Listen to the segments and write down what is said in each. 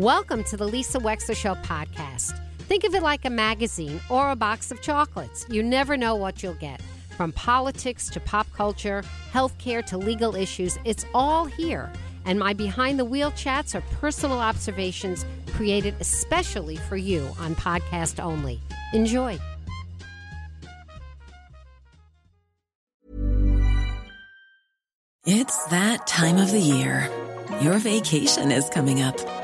Welcome to the Lisa Wexler Show podcast. Think of it like a magazine or a box of chocolates. You never know what you'll get. From politics to pop culture, healthcare to legal issues, it's all here. And my behind the wheel chats are personal observations created especially for you on podcast only. Enjoy. It's that time of the year. Your vacation is coming up.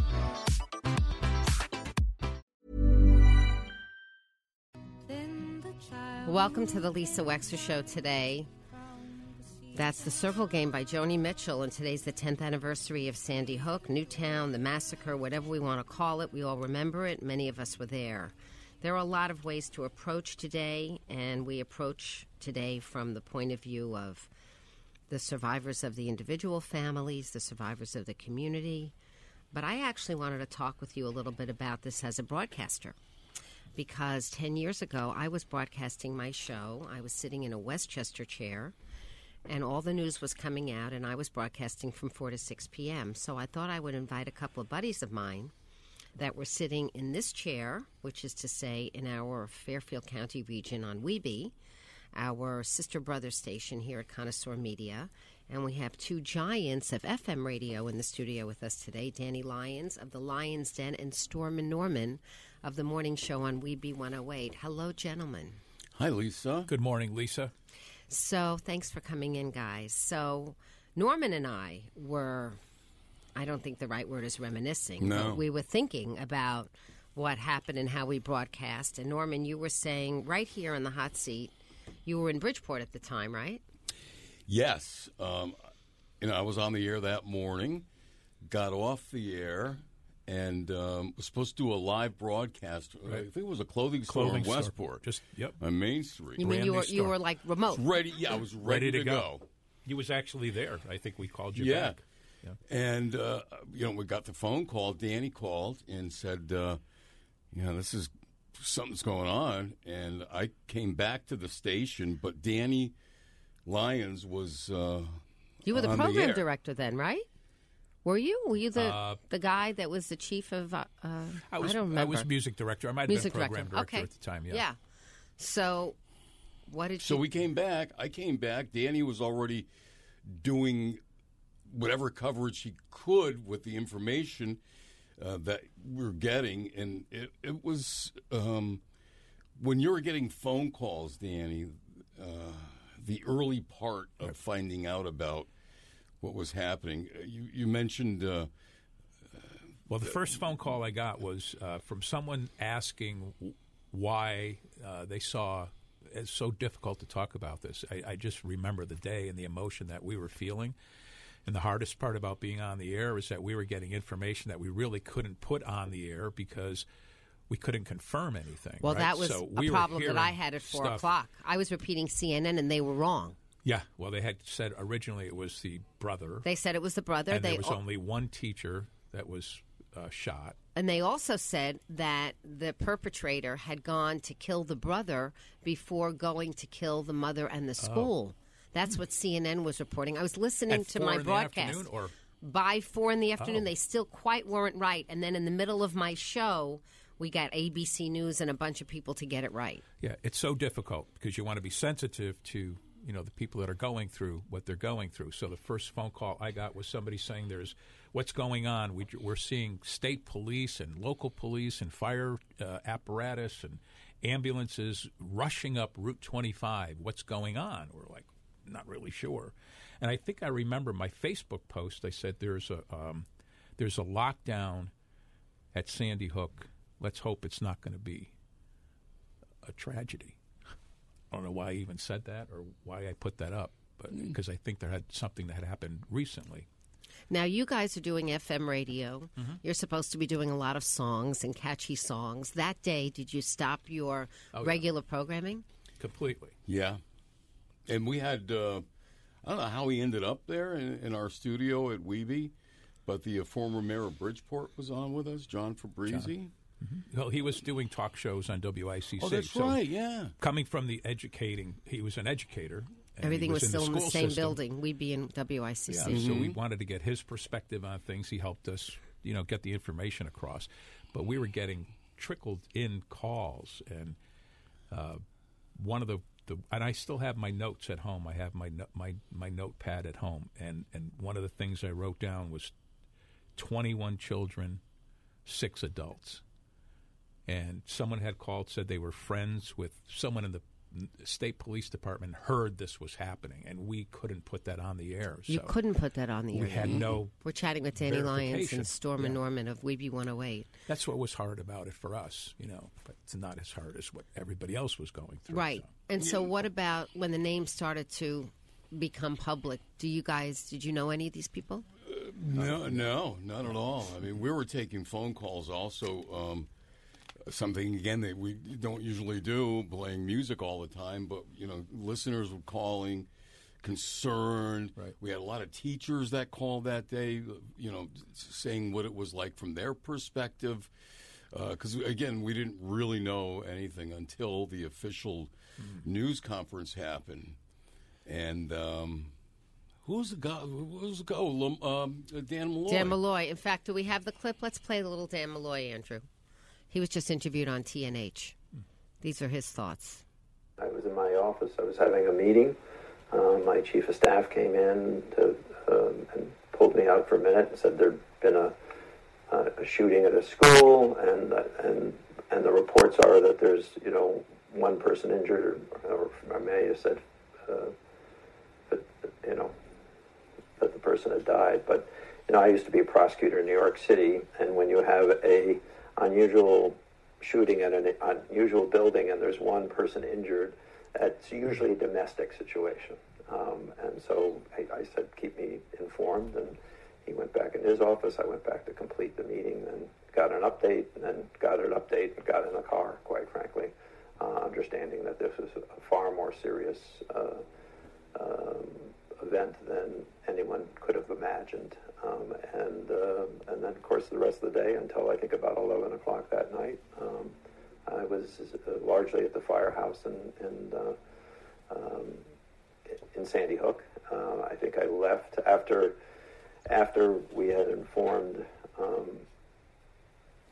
Welcome to the Lisa Wexler Show today. That's the Circle Game by Joni Mitchell, and today's the 10th anniversary of Sandy Hook, Newtown, the massacre, whatever we want to call it. We all remember it. Many of us were there. There are a lot of ways to approach today, and we approach today from the point of view of the survivors of the individual families, the survivors of the community. But I actually wanted to talk with you a little bit about this as a broadcaster because 10 years ago I was broadcasting my show. I was sitting in a Westchester chair and all the news was coming out, and I was broadcasting from 4 to 6 p.m. So I thought I would invite a couple of buddies of mine that were sitting in this chair, which is to say in our Fairfield County region on WEBE, our sister brother station here at Connoisseur Media. And we have two giants of FM radio in the studio with us today Danny Lyons of the Lyons Den and Storm N. Norman of the morning show on WEBE 108. Hello, gentlemen. Hi, Lisa. Good morning, Lisa. So, thanks for coming in, guys. So, Norman and I were, I don't think the right word is reminiscing, No. but we were thinking about what happened and how we broadcast. And, Norman, you were saying right here in the hot seat, you were in Bridgeport at the time, right? Yes. Um, you know, I was on the air that morning, got off the air, and um, was supposed to do a live broadcast. I think it was a clothing, store Clothing in store. Westport. Just- yep. On Main Street. You mean you were, you were like remote? ready. Yeah, I was ready, Ready to to go. He was actually there. I think we called you Yeah. back. And, uh, you know, we got the phone call. Danny called and said, uh, you know, this is something's going on. And I came back to the station, but Danny Lyons was. Uh, You were the on the program air. director then, right? Were you? Were you the Uh, the guy that was the chief of? Uh, uh, I was, don't remember. I was music director. I might have music been program director. director, okay. at the time. Yeah. Yeah. So, what did So you? we came back. I came back. Danny was already doing whatever coverage he could with the information uh, that we are getting, and it, it was um, when you were getting phone calls, Danny. Uh, the early part of finding out about what was happening. uh, You, you mentioned uh, Well, the first phone call I got was uh, from someone asking why uh, they saw it's so difficult to talk about this. I, I just remember the day and the emotion that we were feeling. And the hardest part about being on the air is that we were getting information that we really couldn't put on the air because we couldn't confirm anything. well, right? that was So a we were problem that I had at four stuff- o'clock. I was repeating CNN, and they were wrong. Yeah, well, they had said originally it was the brother, They said it was the brother. and they there was al- only one teacher that was uh, shot. and they also said that the perpetrator had gone to kill the brother before going to kill the mother and the school. That's what CNN was reporting. I was listening At to four my in the broadcast. afternoon, or by four in the afternoon. Oh. They still quite weren't right. And then in the middle of my show, we got ABC News and a bunch of people to get it right. Yeah, it's so difficult because you want to be sensitive to you know the people that are going through what they're going through. So the first phone call I got was somebody saying there's what's going on. We, we're seeing state police and local police and fire uh, apparatus and ambulances rushing up Route 25. What's going on? We're like, not really sure. And I think I remember my Facebook post. I said there's a um, there's a lockdown at Sandy Hook. Let's hope it's not going to be a tragedy. I don't know why I even said that or why I put that up, but because I think there had something that had happened recently. Now, you guys are doing FM radio. Mm-hmm. You're supposed to be doing a lot of songs and catchy songs. That day, did you stop your Oh, yeah. regular programming? Completely. Yeah, and we had uh, I don't know how we ended up there in, in our studio at WEBE, but the uh, former mayor of Bridgeport was on with us, John Fabrizi. Well, he was doing talk shows on WICC. Oh, that's so right. Yeah. Coming from the educating, he was an educator. and Everything was, in still in the school same system. building. We'd be in WICC. Yeah, so we wanted to get his perspective on things. He helped us, you know, get the information across. But we were getting trickled in calls, and uh, one of the, the and I still have my notes at home. I have my no, my my notepad at home, and and one of the things I wrote down was twenty one children, six adults, and someone had called said they were friends with someone in the state police department heard this was happening and we couldn't put that on the air You couldn't put that on the air. we had no We're chatting with Danny Lyons and Storm N. Norman of WEBE 108. that's what was hard about it for us you know but it's not as hard as what everybody else was going through Right. so. And so, what about when the name started to become public? Do you guys, did you know any of these people? No, no, not at all. I mean, we were taking phone calls also. Um, something again that we don't usually do, playing music all the time. But you know, listeners were calling, concerned. Right. We had a lot of teachers that called that day. You know, saying what it was like from their perspective. Because again, we didn't really know anything until the official news conference happened, and. Um, who was the guy? Who was the guy? Um, Dan Malloy. Dan Malloy. In fact, do we have the clip? Let's play the little Dan Malloy, Andrew. He was just interviewed on TNH. These are his thoughts. I was in my office. I was having a meeting. Um, my chief of staff came in to, um, and pulled me out for a minute and said there'd been a, uh, a shooting at a school, and and and the reports are that there's you know one person injured, or, or I may have said, uh, that, you know, that the person had died. But you know, I used to be a prosecutor in New York City, and when you have a unusual shooting at an unusual building and there's one person injured, it's usually a domestic situation. Um, and so I, I said, keep me informed. And he went back in his office. I went back to complete the meeting and got an update and then got an update and got in the car, quite frankly, uh, understanding that this was a far more serious uh, um, event than anyone could have imagined. Um, and uh, and then, of course, the rest of the day until I think about 11 o'clock that night, um, I was uh, largely at the firehouse in, uh, um, in Sandy Hook. Uh, I think I left after after we had informed um,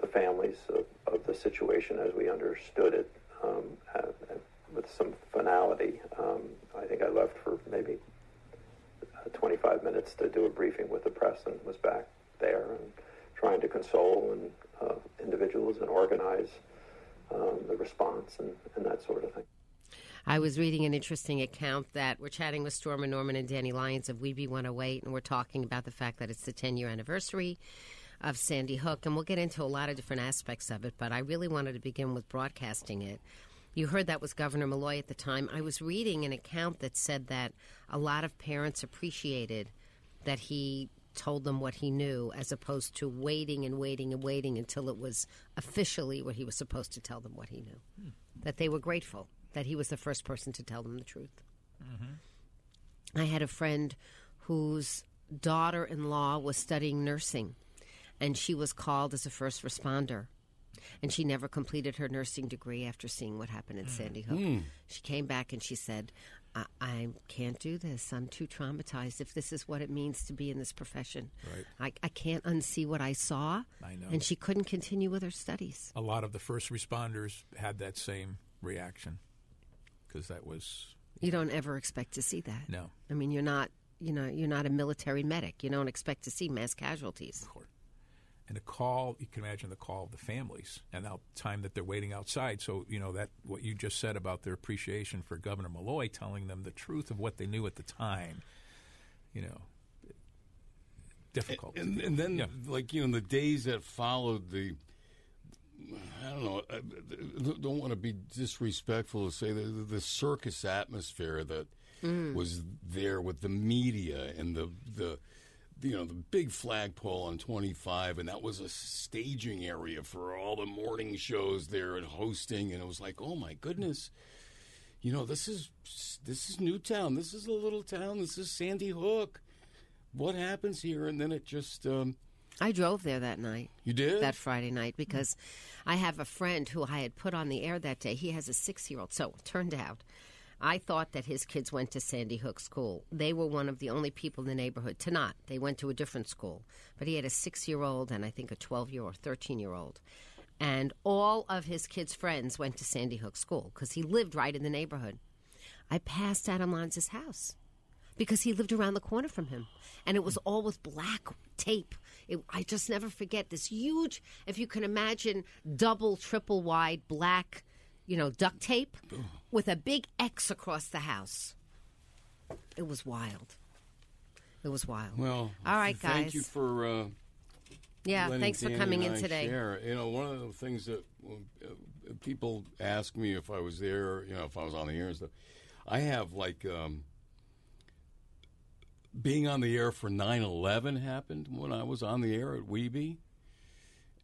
the families of, of the situation as we understood it um, uh, with some finality. I think I left for maybe 25 minutes to do a briefing with the press and was back there and trying to console and uh, individuals and organize um, the response and, and that sort of thing. I was reading an interesting account that we're chatting with Storm N. Norman and Danny Lyons of WEBE 108, and we're talking about the fact that it's the 10 year anniversary of Sandy Hook, and we'll get into a lot of different aspects of it, but I really wanted to begin with broadcasting it. You heard that was Governor Malloy at the time. I was reading an account that said that a lot of parents appreciated that he told them what he knew as opposed to waiting and waiting and waiting until it was officially what he was supposed to tell them what he knew. Hmm. That they were grateful that he was the first person to tell them the truth. Mm-hmm. I had a friend whose daughter in law was studying nursing, and she was called as a first responder. And she never completed her nursing degree after seeing what happened in mm. Sandy Hook. Hmm. She came back and she said, I-, I can't do this. I'm too traumatized if this is what it means to be in this profession. Right. I, I can't unsee what I saw. I know. And she couldn't continue with her studies. a lot of the first responders had that same reaction because that was You don't ever expect to see that. no I mean, you're not, you know, you're not a military medic. You don't expect to see mass casualties. And the call you can imagine the call of the families and the time that they're waiting outside so you know that what you just said about their appreciation for governor malloy telling them the truth of what they knew at the time you know difficult And, and then, Yeah. like you know, the days that followed the, I don't know, I don't want to be disrespectful to say the, the circus atmosphere that mm. was there with the media and the the. You know the big flagpole on 25, and that was a staging area for all the morning shows there and hosting. And it was like, oh my goodness, you know this is this is Newtown. This is a little town. This is Sandy Hook. What happens here? And then it just um, I drove there that night. you did that Friday night because I have a friend who I had put on the air that day. He has a six year old. So it turned out I thought that his kids went to Sandy Hook School. They were one of the only people in the neighborhood to not. They went to a different school. But he had a six year old and I think a 12 year or 13 year old. And all of his kids' friends went to Sandy Hook School because he lived right in the neighborhood. I passed Adam Lanza's house because he lived around the corner from him. And it was all with black tape. It, I just never forget this huge, if you can imagine, double, triple wide black, you know, duct tape with a big X across the house. It was wild. It was wild. Well, All right, guys. Thank you for uh, yeah, thanks for coming in today. Share. You know, one of the things that uh, people ask me if I was there, you know, if I was on the air and stuff, I have like um, being on the air for 9/11 happened when I was on the air at WEBE,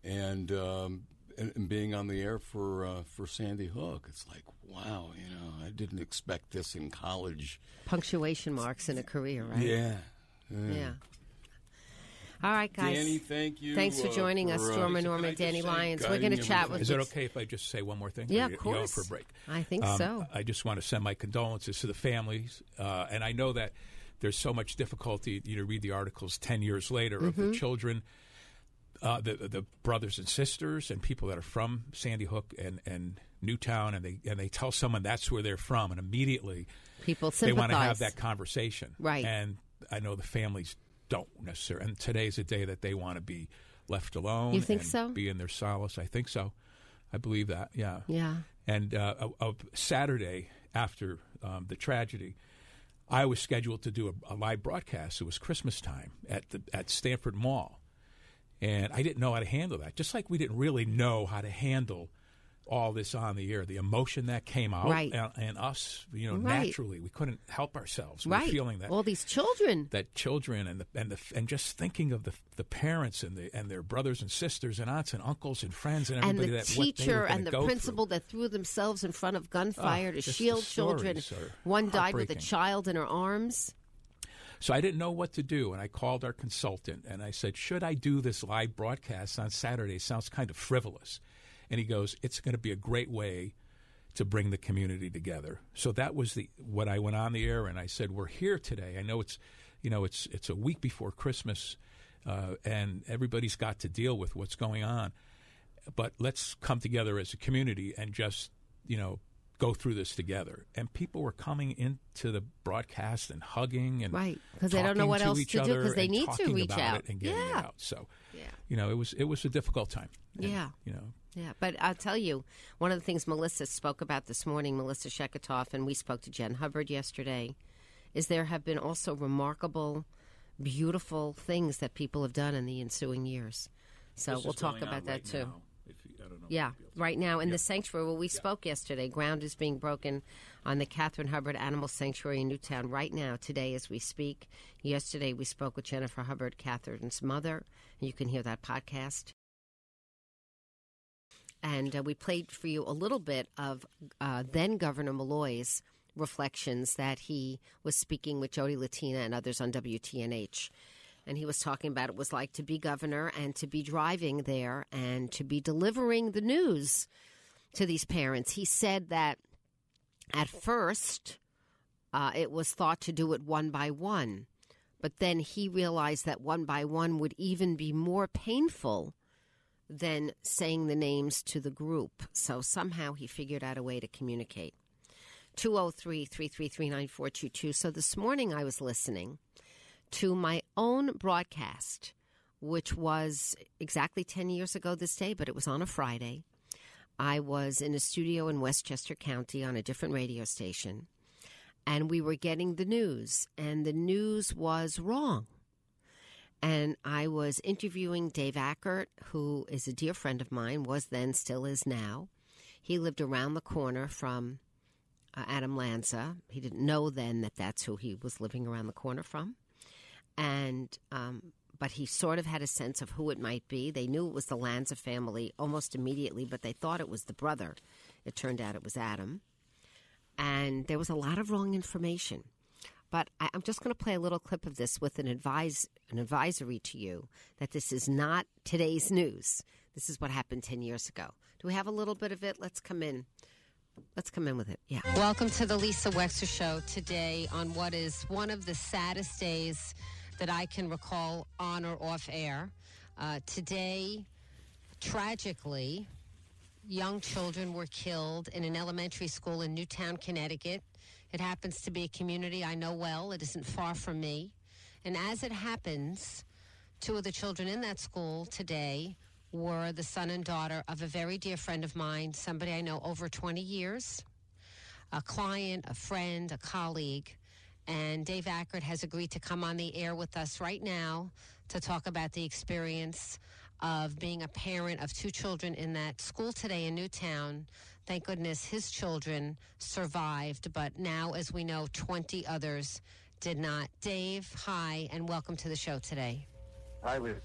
and. Um, and, and being on the air for uh, for Sandy Hook, it's like wow, you know, I didn't expect this in college. Punctuation marks in a career, right? Yeah, Yeah. All right, guys. Danny, thank you. Thanks for uh, joining us, for, uh, Norma Norman, Danny say Lyons. We're going to chat with Is it okay if I just say one more thing? Yeah, of you- you go course. for a break. I think Um, so. I just want to send my condolences to the families, uh, and I know that there's so much difficulty. You know, read the articles ten years later of Mm-hmm. the children, uh, the the brothers and sisters, and people that are from Sandy Hook and and Newtown, and they and they tell someone that's where they're from, and immediately People they want to have that conversation, Right. And I know the families don't necessarily. And today's a day that they want to be left alone. You think so? Be in their solace. I think so. I believe that. Yeah. Yeah. And uh, a, a Saturday after um, the tragedy, I was scheduled to do a, a live broadcast. It was Christmas time at the at Stamford Mall, and I didn't know how to handle that. Just like we didn't really know how to handle all this on the air, the emotion that came out, Right. and, and us, you know, Right. naturally, we couldn't help ourselves. We were Right. feeling that All these children. that children and the and the and just thinking of the the parents and the and their brothers and sisters and aunts and uncles and friends and and the that what they were teacher and the go through. principal that threw themselves in front of gunfire Oh, to shield children. One died with a child in her arms. So I didn't know what to do, and I called our consultant and I said, "Should I do this live broadcast on Saturday? Sounds kind of frivolous." And he goes, "It's going to be a great way to bring the community together." So that was the what I went on the air and I said, "We're here today. I know it's, you know, it's it's a week before Christmas, uh, and everybody's got to deal with what's going on, but let's come together as a community and just, you know." Go through this together, and people were coming into the broadcast and hugging and right because they don't know what to else each to do because they need to reach out. and getting Yeah. out. So, Yeah. you know, it was it was a difficult time. And, Yeah. you know, Yeah, but I'll tell you, one of the things Melissa spoke about this morning, Melissa Sheketoff, and we spoke to Jen Hubbard yesterday, is there have been also remarkable, beautiful things that people have done in the ensuing years. So we'll talk about that too. Yeah, right now in the sanctuary. Where we spoke yesterday, ground is being broken on the Catherine Hubbard Animal Sanctuary in Newtown right now, today as we speak. Yesterday we spoke with Jennifer Hubbard, Catherine's mother, you can hear that podcast. And uh, we played for you a little bit of uh, then Governor Malloy's reflections that he was speaking with Jody Latina and others on WTNH and he was talking about it was like to be governor and to be driving there and to be delivering the news to these parents. He said that at first uh, it was thought to do it one by one, but then he realized that one by one would even be more painful than saying the names to the group. So somehow he figured out a way to communicate. 203 333 9422. So this morning I was listening to my own broadcast which was exactly 10 years ago this day, but it was on a Friday. I was in a studio in Westchester County on a different radio station, and we were getting the news, and the news was wrong. And I was interviewing Dave Ackert, who is a dear friend of mine, was then, still is now. He lived around the corner from uh, Adam Lanza. He didn't know then that that's who he was living around the corner from. And, um, but he sort of had a sense of who it might be. They knew it was the Lanza family almost immediately, but they thought it was the brother. It turned out it was Adam. And there was a lot of wrong information. But I, I'm just going to play a little clip of this with an advise an advisory to you that this is not today's news. This is what happened ten years ago. Do we have a little bit of it? Let's come in. Let's come in with it. Yeah. Welcome to the Lisa Wexler Show today on what is one of the saddest days that I can recall on or off air. Uh, today, tragically, young children were killed in an elementary school in Newtown, Connecticut. It happens to be a community I know well. It isn't far from me. And as it happens, two of the children in that school today were the son and daughter of a very dear friend of mine, somebody I know over 20 years, a client, a friend, a colleague. And Dave Ackert has agreed to come on the air with us right now to talk about the experience of being a parent of two children in that school today in Newtown. Thank goodness his children survived, but now, as we know, 20 others did not. Dave, hi, and welcome to the show today. Hi, Liz.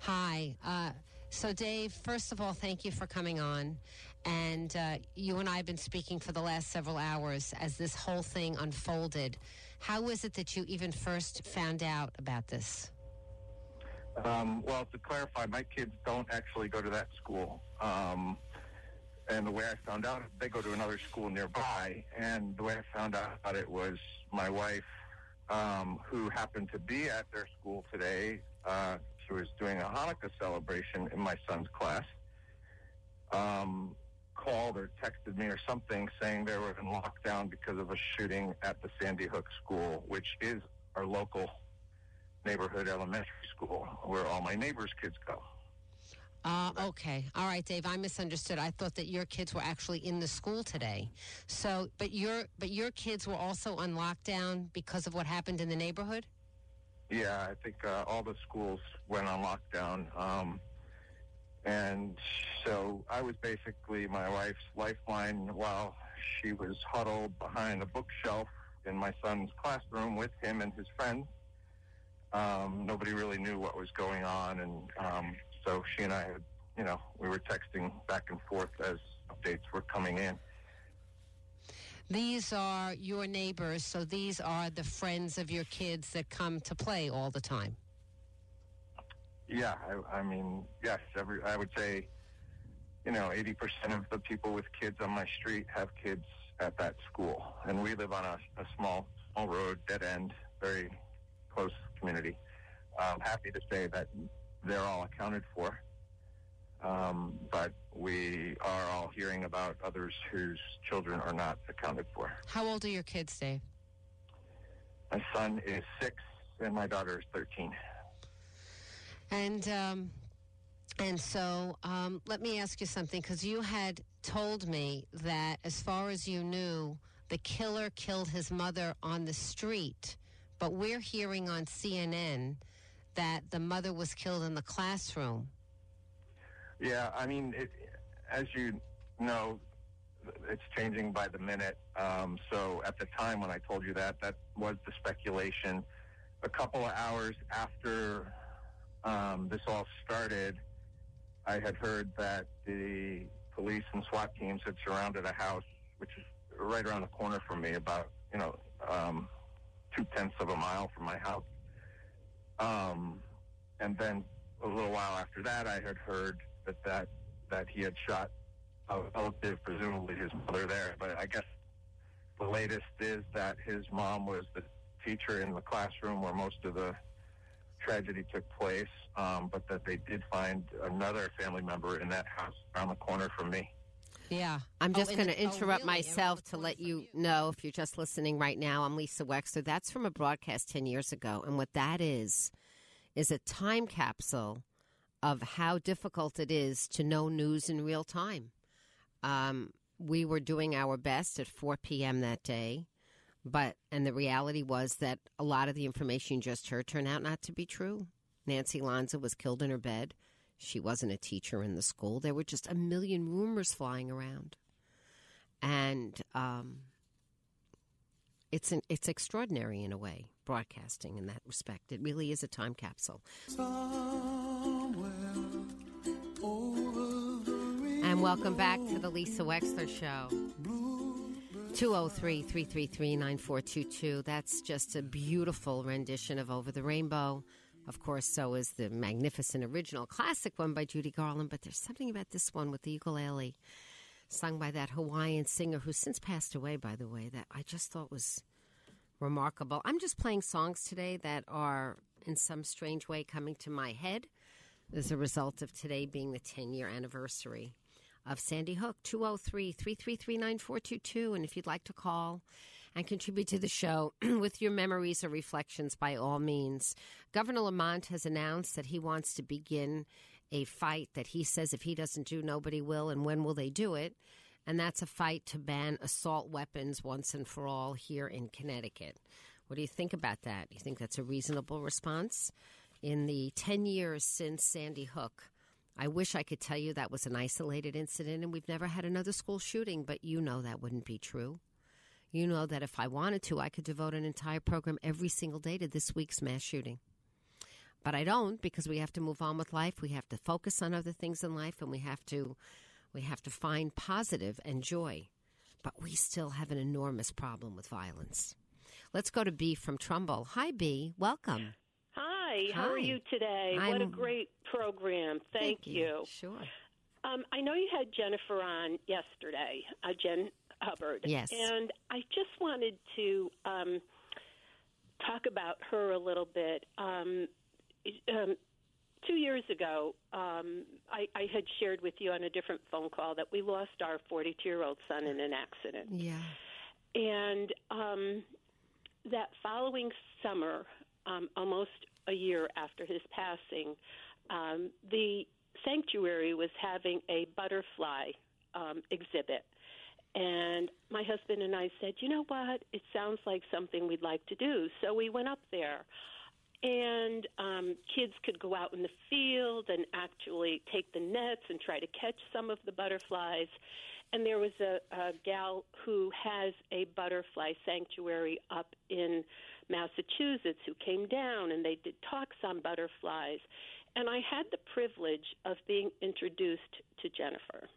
Hi. Uh, so, Dave, first of all, thank you for coming on. And uh, you and I have been speaking for the last several hours as this whole thing unfolded. How was it that you even first found out about this? Um, well, to clarify, my kids don't actually go to that school. Um, and the way I found out, they go to another school nearby. And the way I found out about it was my wife, um, who happened to be at their school today, uh, she was doing a Hanukkah celebration in my son's class, um, called or texted me or something saying they were in lockdown because of a shooting at the Sandy Hook School, which is our local neighborhood elementary school where all my neighbors' kids go. Uh, okay. All right, Dave. I misunderstood. I thought that your kids were actually in the school today. So, but your but your kids were also on lockdown because of what happened in the neighborhood. Yeah, I think uh, all the schools went on lockdown, um, and so I was basically my wife's lifeline while she was huddled behind a bookshelf in my son's classroom with him and his friends. Um, nobody really knew what was going on, and um, so she and I had, you know, we were texting back and forth as updates were coming in. These are your neighbors, so these are the friends of your kids that come to play all the time. Yeah, I, I mean, yes, every I would say, you know, eighty percent of the people with kids on my street have kids at that school, and we live on a, a small, small road, dead end, very close community. I'm happy to say that they're all accounted for. Um, but we are all hearing about others whose children are not accounted for. How old are your kids, Dave? My son is six, and my daughter is thirteen. And um, and so um, let me ask you something, because you had told me that as far as you knew, the killer killed his mother on the street, but we're hearing on CNN that the mother was killed in the classroom. Yeah, I mean, it, as you know, it's changing by the minute. Um, so at the time when I told you that, that was the speculation. A couple of hours after um, this all started, I had heard that the police and SWAT teams had surrounded a house, which is right around the corner from me, about you know um, two tenths of a mile from my house. Um, and then a little while after that, I had heard that that, that he had shot a relative, presumably his mother, there. But I guess the latest is that his mom was the teacher in the classroom where most of the tragedy took place, um, but that they did find another family member in that house around the corner from me. Yeah. I'm just oh, going to interrupt oh, really? myself to let you, you know, if you're just listening right now, I'm Lisa Wexler. That's from a broadcast 10 years ago. And what that is, is a time capsule of how difficult it is to know news in real time. Um, we were doing our best at 4 p.m. that day, but and the reality was that a lot of the information you just heard turned out not to be true. Nancy Lanza was killed in her bed. She wasn't a teacher in the school. There were just a million rumors flying around, and um, it's an, it's extraordinary in a way broadcasting in that respect. It really is a time capsule. And welcome back to the Lisa Wexler Show. 203 333 9422. That's just a beautiful rendition of Over the Rainbow. Of course, so is the magnificent original classic one by Judy Garland, but there's something about this one with the ukulele sung by that Hawaiian singer who's since passed away, by the way, that I just thought was remarkable. I'm just playing songs today that are in some strange way coming to my head as a result of today being the 10 year anniversary of Sandy Hook. 203 333 9422. And if you'd like to call and contribute to the show with your memories or reflections, by all means. Governor Lamont has announced that he wants to begin a fight that he says if he doesn't do, nobody will. And when will they do it? and that's a fight to ban assault weapons once and for all here in Connecticut. What do you think about that? Do you think that's a reasonable response? In the 10 years since Sandy Hook, I wish I could tell you that was an isolated incident and we've never had another school shooting, but you know that wouldn't be true. You know that if I wanted to, I could devote an entire program every single day to this week's mass shooting. But I don't because we have to move on with life. We have to focus on other things in life and we have to we have to find positive and joy, but we still have an enormous problem with violence. Let's go to B from Trumbull. Hi, B. Welcome. Hi. How are you today? I'm, what a great program. Thank, thank you. you. Sure. Um, I know you had Jennifer on yesterday, uh, Jen Hubbard. Yes. And I just wanted to um, talk about her a little bit. Um, um two years ago, um, I, I had shared with you on a different phone call that we lost our 42 year old son in an accident. Yeah. And um, that following summer, um, almost a year after his passing, um, the sanctuary was having a butterfly um, exhibit. And my husband and I said, you know what? It sounds like something we'd like to do. So we went up there and um, kids could go out in the field and actually take the nets and try to catch some of the butterflies. And there was a, a gal who has a butterfly sanctuary up in Massachusetts who came down and they did talks on butterflies. And I had the privilege of being introduced to Jennifer.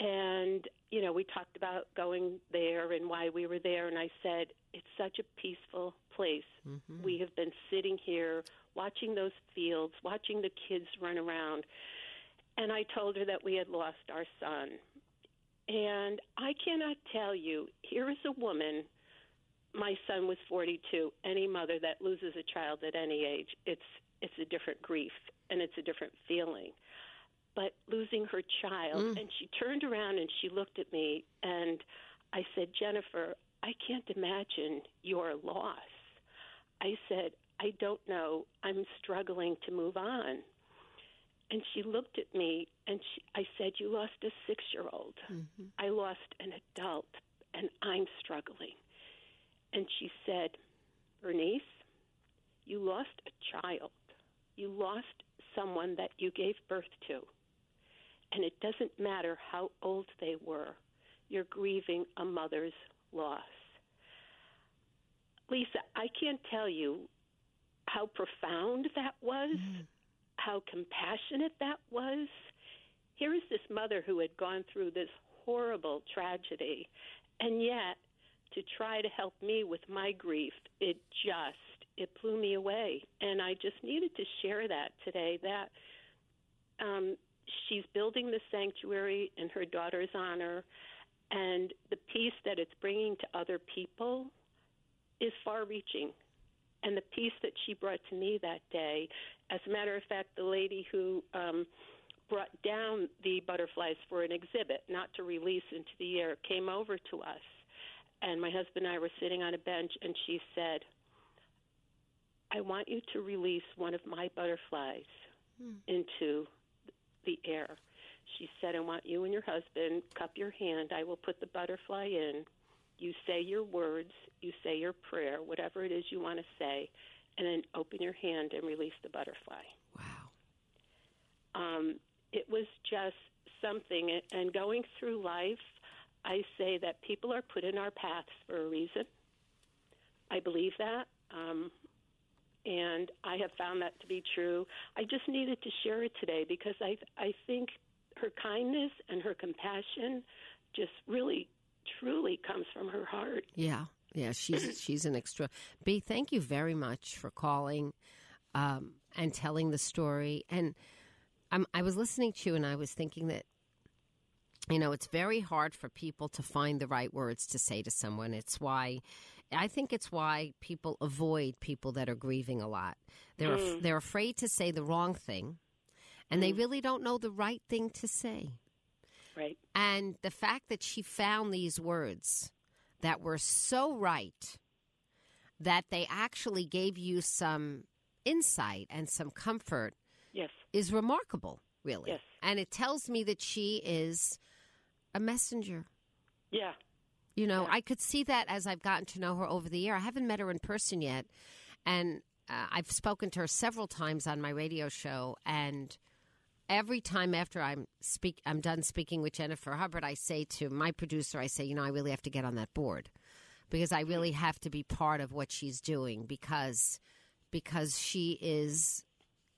And, you know, we talked about going there and why we were there. And I said, it's such a peaceful place. Mm-hmm. We have been sitting here watching those fields, watching the kids run around. And I told her that we had lost our son. And I cannot tell you, here is a woman, my son was 42, any mother that loses a child at any age, it's it's a different grief and it's a different feeling but losing her child. Mm. And she turned around and she looked at me, and I said, Jennifer, I can't imagine your loss. I said, I don't know. I'm struggling to move on. And she looked at me and she, I said, You lost a six year old. Mm-hmm. I lost an adult, and I'm struggling. And she said, Bernice, you lost a child. You lost someone that you gave birth to. And it doesn't matter how old they were, you're grieving a mother's loss. Lisa, I can't tell you how profound that was, mm. how compassionate that was. Here is this mother who had gone through this horrible tragedy, and yet to try to help me with my grief, it just it blew me away. And I just needed to share that today. That um, she's building the sanctuary in her daughter's honor, and the peace that it's bringing to other people is far reaching. And the peace that she brought to me that day, as a matter of fact, the lady who um, brought down the butterflies for an exhibit, not to release into the air, came over to us. And my husband and I were sitting on a bench, and she said, I want you to release one of my butterflies into the air. She said, I want you and your husband, cup your hand. I will put the butterfly in. You say your words, you say your prayer, whatever it is you want to say, and then open your hand and release the butterfly. Wow. Um, it was just something. And going through life, I say that people are put in our paths for a reason. I believe that. Um, and I have found that to be true. I just needed to share it today because I I think her kindness and her compassion just really truly comes from her heart. Yeah, yeah, she's she's an extra. B, thank you very much for calling um, and telling the story. And I'm, I was listening to you, and I was thinking that you know it's very hard for people to find the right words to say to someone. It's why I think it's why people avoid people that are grieving a lot. They're af- mm. they're afraid to say the wrong thing, and they mm. really don't know the right thing to say. Right. And the fact that she found these words that were so right that they actually gave you some insight and some comfort Yes. is remarkable, really. Yes. And it tells me that she is a messenger. Yeah. You know, I could see that as I've gotten to know her over the year. I haven't met her in person yet, and uh, I've spoken to her several times on my radio show. And every time after I'm speak, I'm done speaking with Jennifer Hubbard, I say to my producer, I say, you know, I really have to get on that board because I really have to be part of what she's doing because because she is,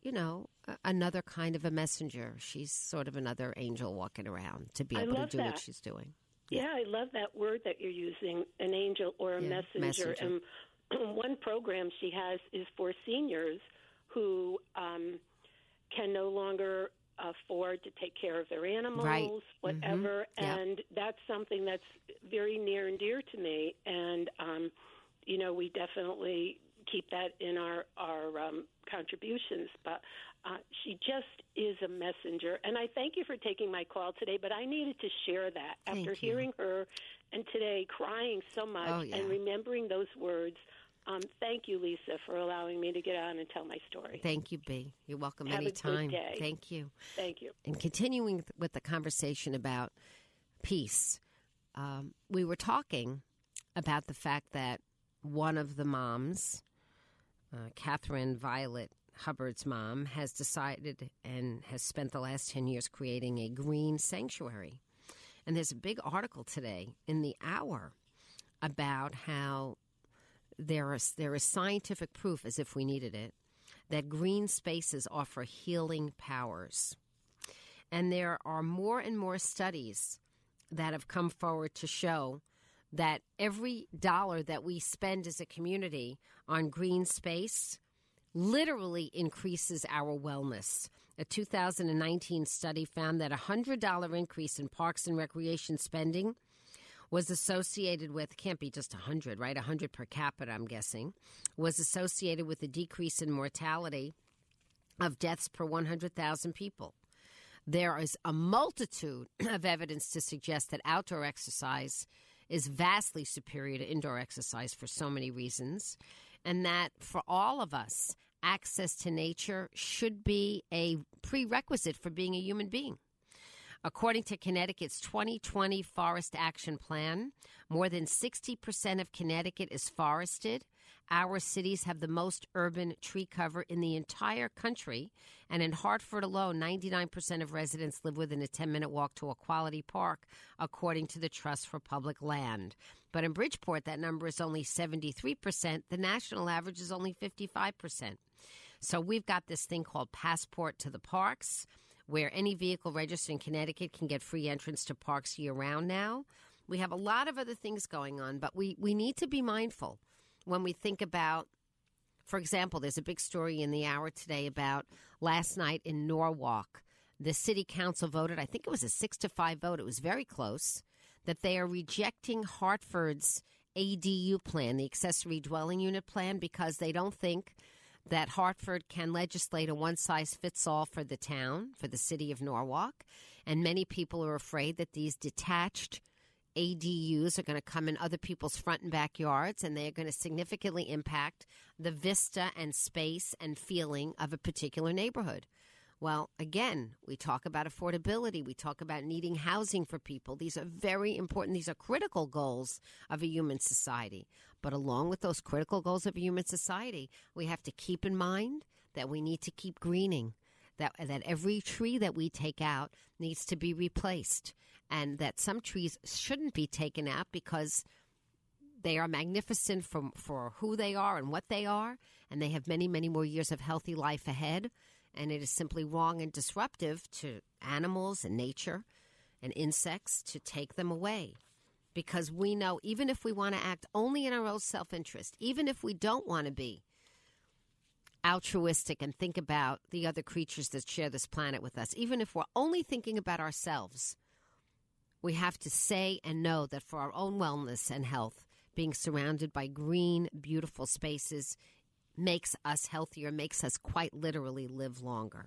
you know, another kind of a messenger. She's sort of another angel walking around to be able to do what she's doing. Yeah, I love that word that you're using, an angel or a Yeah, messenger. messenger. And one program she has is for seniors who um, can no longer afford to take care of their animals, Right. whatever. Mhm. Yeah. And that's something that's very near and dear to me. And um, you know, we definitely keep that in our our um, contributions. But uh, she just is a messenger, and I thank you for taking my call today. But I needed to share that Thank after you. hearing her and today crying so much Oh, yeah. and remembering those words. Um, thank you, Lisa, for allowing me to get on and tell my story. Thank you, B. You're welcome Have a good anytime. day. Thank you. Thank you. And continuing with the conversation about peace, um, we were talking about the fact that one of the moms, uh, Catherine Violet Hubbard's mom, has decided and has spent the last 10 years creating a green sanctuary. And there's a big article today in the hour about how there is, there is scientific proof, as if we needed it, that green spaces offer healing powers. And there are more and more studies that have come forward to show that every dollar that we spend as a community on green space literally increases our wellness. A 2019 study found that a $100 increase in parks and recreation spending was associated with can't be just 100 right 100 per capita i'm guessing was associated with a decrease in mortality of deaths per 100,000 people there is a multitude of evidence to suggest that outdoor exercise is vastly superior to indoor exercise for so many reasons, and that for all of us, access to nature should be a prerequisite for being a human being. According to Connecticut's 2020 Forest Action Plan, more than 60% of Connecticut is forested. Our cities have the most urban tree cover in the entire country. And in Hartford alone, 99% of residents live within a 10 minute walk to a quality park, according to the Trust for Public Land. But in Bridgeport, that number is only 73%. The national average is only 55%. So we've got this thing called Passport to the Parks where any vehicle registered in Connecticut can get free entrance to parks year round now. We have a lot of other things going on, but we, we need to be mindful when we think about, for example, there's a big story in the hour today about last night in Norwalk. The city council voted, I think it was a six to five vote, it was very close, that they are rejecting Hartford's ADU plan, the accessory dwelling unit plan, because they don't think that Hartford can legislate a one size fits all for the town, for the city of Norwalk. And many people are afraid that these detached ADUs are going to come in other people's front and backyards and they're going to significantly impact the vista and space and feeling of a particular neighborhood. Well, again, we talk about affordability. We talk about needing housing for people. These are very important. These are critical goals of a human society. But along with those critical goals of a human society, we have to keep in mind that we need to keep greening. That, that every tree that we take out needs to be replaced, and that some trees shouldn't be taken out because they are magnificent for, for who they are and what they are, and they have many, many more years of healthy life ahead and it is simply wrong and disruptive to animals and nature and insects to take them away. Because we know, even if we want to act only in our own self interest, even if we don't want to be altruistic and think about the other creatures that share this planet with us, even if we're only thinking about ourselves, we have to say and know that for our own wellness and health, being surrounded by green, beautiful spaces makes us healthier, makes us quite literally live longer.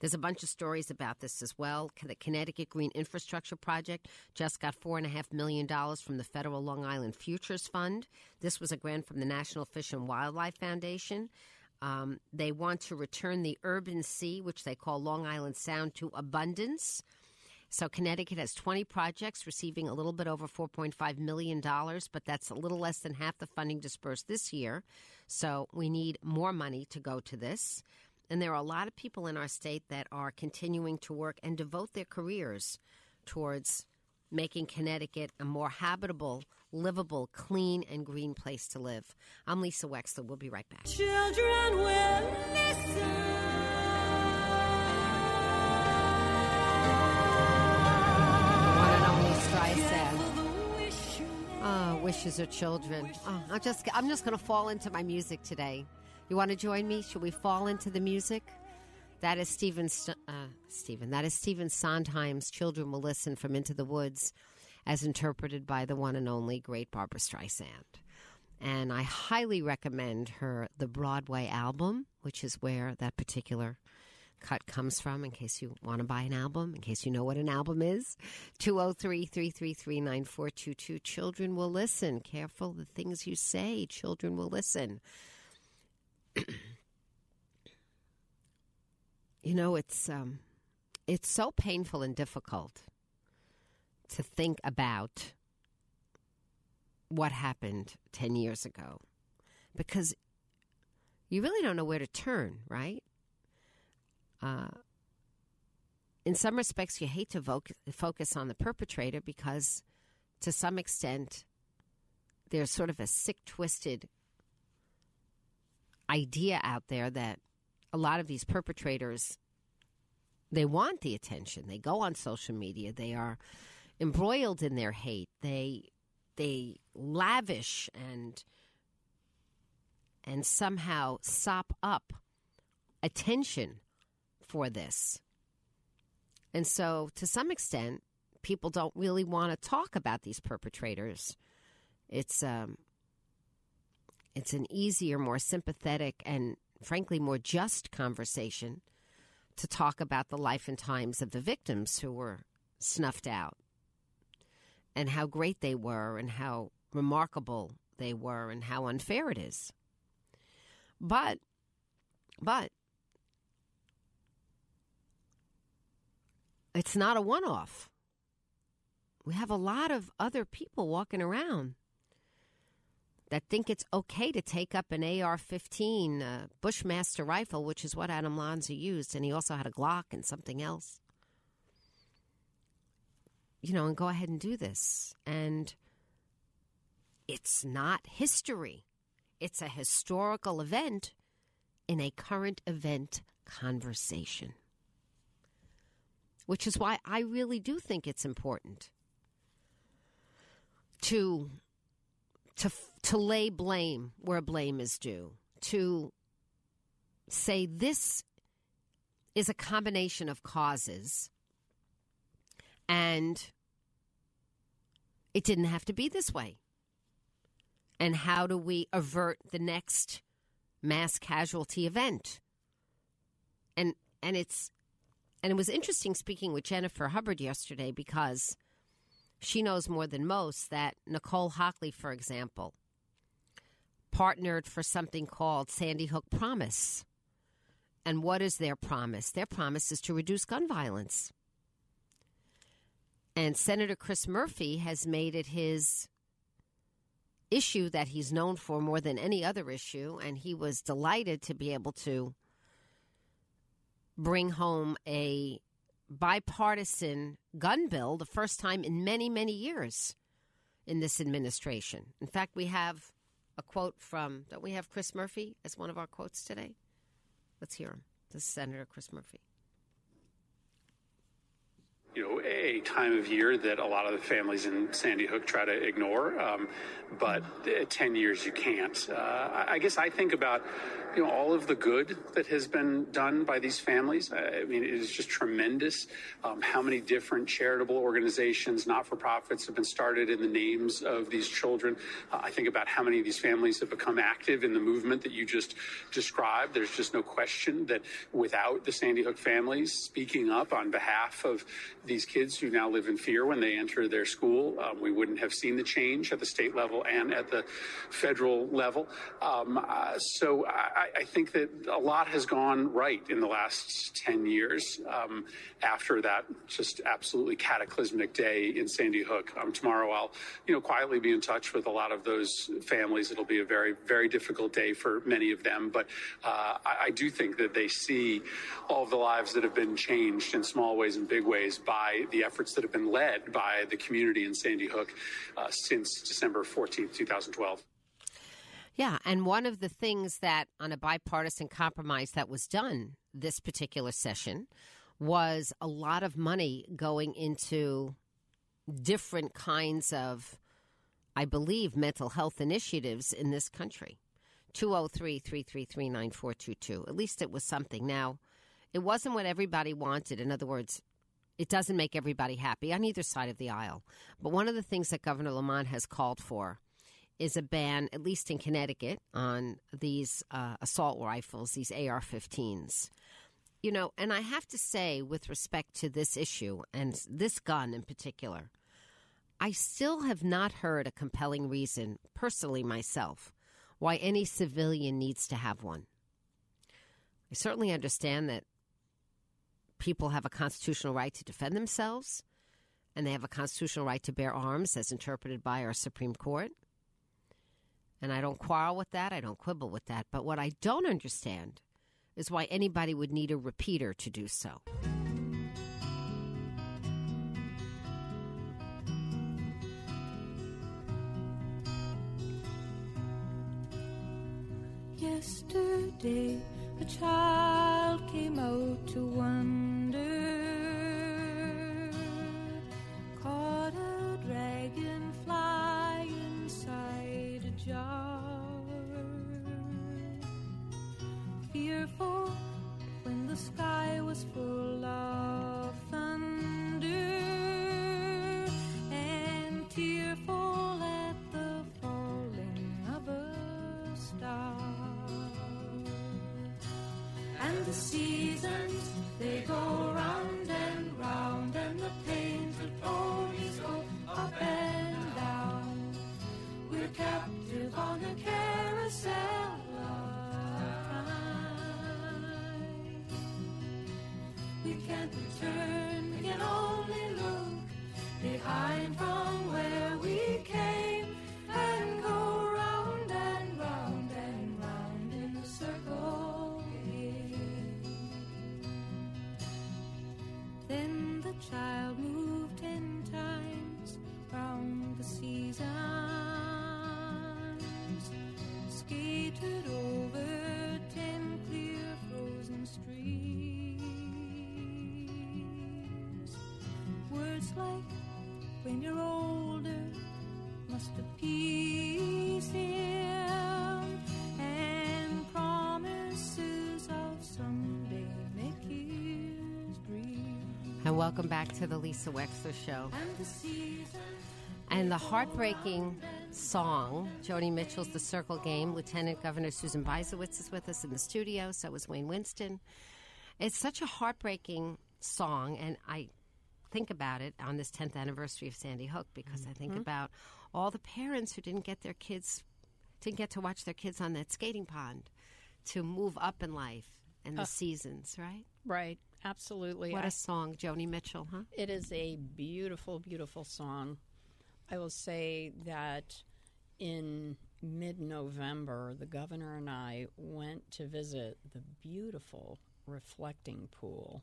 There's a bunch of stories about this as well. The Connecticut Green Infrastructure Project just got $4.5 million from the Federal Long Island Futures Fund. This was a grant from the National Fish and Wildlife Foundation. Um, they want to return the urban sea, which they call Long Island Sound, to abundance. So Connecticut has 20 projects receiving a little bit over $4.5 million, but that's a little less than half the funding dispersed this year. So we need more money to go to this. And there are a lot of people in our state that are continuing to work and devote their careers towards making Connecticut a more habitable, livable, clean, and green place to live. I'm Lisa Wexler. We'll be right back. Children will listen. Oh, ah, wishes are children. Oh, I'm just I'm just going to fall into my music today. You want to join me? Should we fall into the music? That is Stephen uh, Stephen. That is Stephen Sondheim's "Children Will Listen" from Into the Woods, as interpreted by the one and only great Barbra Streisand. And I highly recommend her the Broadway album, which is where that particular cut comes from in case you want to buy an album, in case you know what an album is. 203 333 9422. Children will listen. Careful the things you say. Children will listen. You know, it's, um, it's so painful and difficult to think about what happened 10 years ago because you really don't know where to turn, right? uh, in some respects, you hate to voc- focus on the perpetrator because, to some extent, there's sort of a sick, twisted idea out there that a lot of these perpetrators they want the attention. They go on social media. They are embroiled in their hate. They they lavish and and somehow sop up attention for this. And so, to some extent, people don't really want to talk about these perpetrators. It's um, it's an easier, more sympathetic, and frankly, more just conversation to talk about the life and times of the victims who were snuffed out and how great they were and how remarkable they were and how unfair it is. But, but it's not a one off. We have a lot of other people walking around that think it's okay to take up an AR 15 uh, Bushmaster rifle, which is what Adam Lanza used, and he also had a Glock and something else. You know, and go ahead and do this. And it's not history, it's a historical event in a current event conversation which is why I really do think it's important to to to lay blame where blame is due, to say this is a combination of causes and it didn't have to be this way. And how do we avert the next mass casualty event? And and it's and it was interesting speaking with Jennifer Hubbard yesterday because she knows more than most that Nicole Hockley, for example, partnered for something called Sandy Hook Promise. And what is their promise? Their promise is to reduce gun violence. And Senator Chris Murphy has made it his issue that he's known for more than any other issue. And he was delighted to be able to bring home a bipartisan gun bill, the first time in many, many years in this administration. In fact, we have a quote from, don't we have Chris Murphy as one of our quotes today? Let's hear him. This is Senator Chris Murphy you know, a time of year that a lot of the families in Sandy Hook try to ignore. Um, but 10 years you can't. Uh, I guess I think about, you know, all of the good that has been done by these families. I mean, it is just tremendous um, how many different charitable organizations, not for profits, have been started in the names of these children. Uh, I think about how many of these families have become active in the movement that you just described. There's just no question that without the Sandy Hook families speaking up on behalf of these kids who now live in fear when they enter their school, um, we wouldn't have seen the change at the state level and at the federal level. Um, uh, so I, I, think that a lot has gone right in the last 10 years um, after that just absolutely cataclysmic day in Sandy Hook. Um, tomorrow I'll, you know, quietly be in touch with a lot of those families. It'll be a very, very difficult day for many of them, but uh, I, I do think that they see all of the lives that have been changed in small ways and big ways by the efforts that have been led by the community in Sandy Hook uh, since December 14th, 2012. Yeah, and one of the things that on a bipartisan compromise that was done this particular session was a lot of money going into different kinds of, I believe, mental health initiatives in this country. 203 333 9422. At least it was something. Now, it wasn't what everybody wanted. In other words, it doesn't make everybody happy on either side of the aisle. But one of the things that Governor Lamont has called for is a ban, at least in Connecticut, on these uh, assault rifles, these AR 15s. You know, and I have to say, with respect to this issue and this gun in particular, I still have not heard a compelling reason, personally myself, why any civilian needs to have one. I certainly understand that people have a constitutional right to defend themselves, and they have a constitutional right to bear arms as interpreted by our Supreme Court. And I don't quarrel with that, I don't quibble with that. But what I don't understand is why anybody would need a repeater to do so. Yesterday, a child came out to wonder. Caught a dragon fly inside a jar. Fearful when the sky was full on a carousel. of time. we can't return, And welcome back to the Lisa Wexler Show. And the heartbreaking song, Joni Mitchell's The Circle Game. Lieutenant Governor Susan Bysiewicz is with us in the studio. So is Wayne Winston. It's such a heartbreaking song, and I think about it on this 10th anniversary of Sandy Hook because mm-hmm. I think mm-hmm. about all the parents who didn't get their kids, didn't get to watch their kids on that skating pond, to move up in life, and the seasons, right? Right, absolutely. What I- a song, Joni Mitchell, huh? It is a beautiful, beautiful song. I will say that in mid November, the governor and I went to visit the beautiful reflecting pool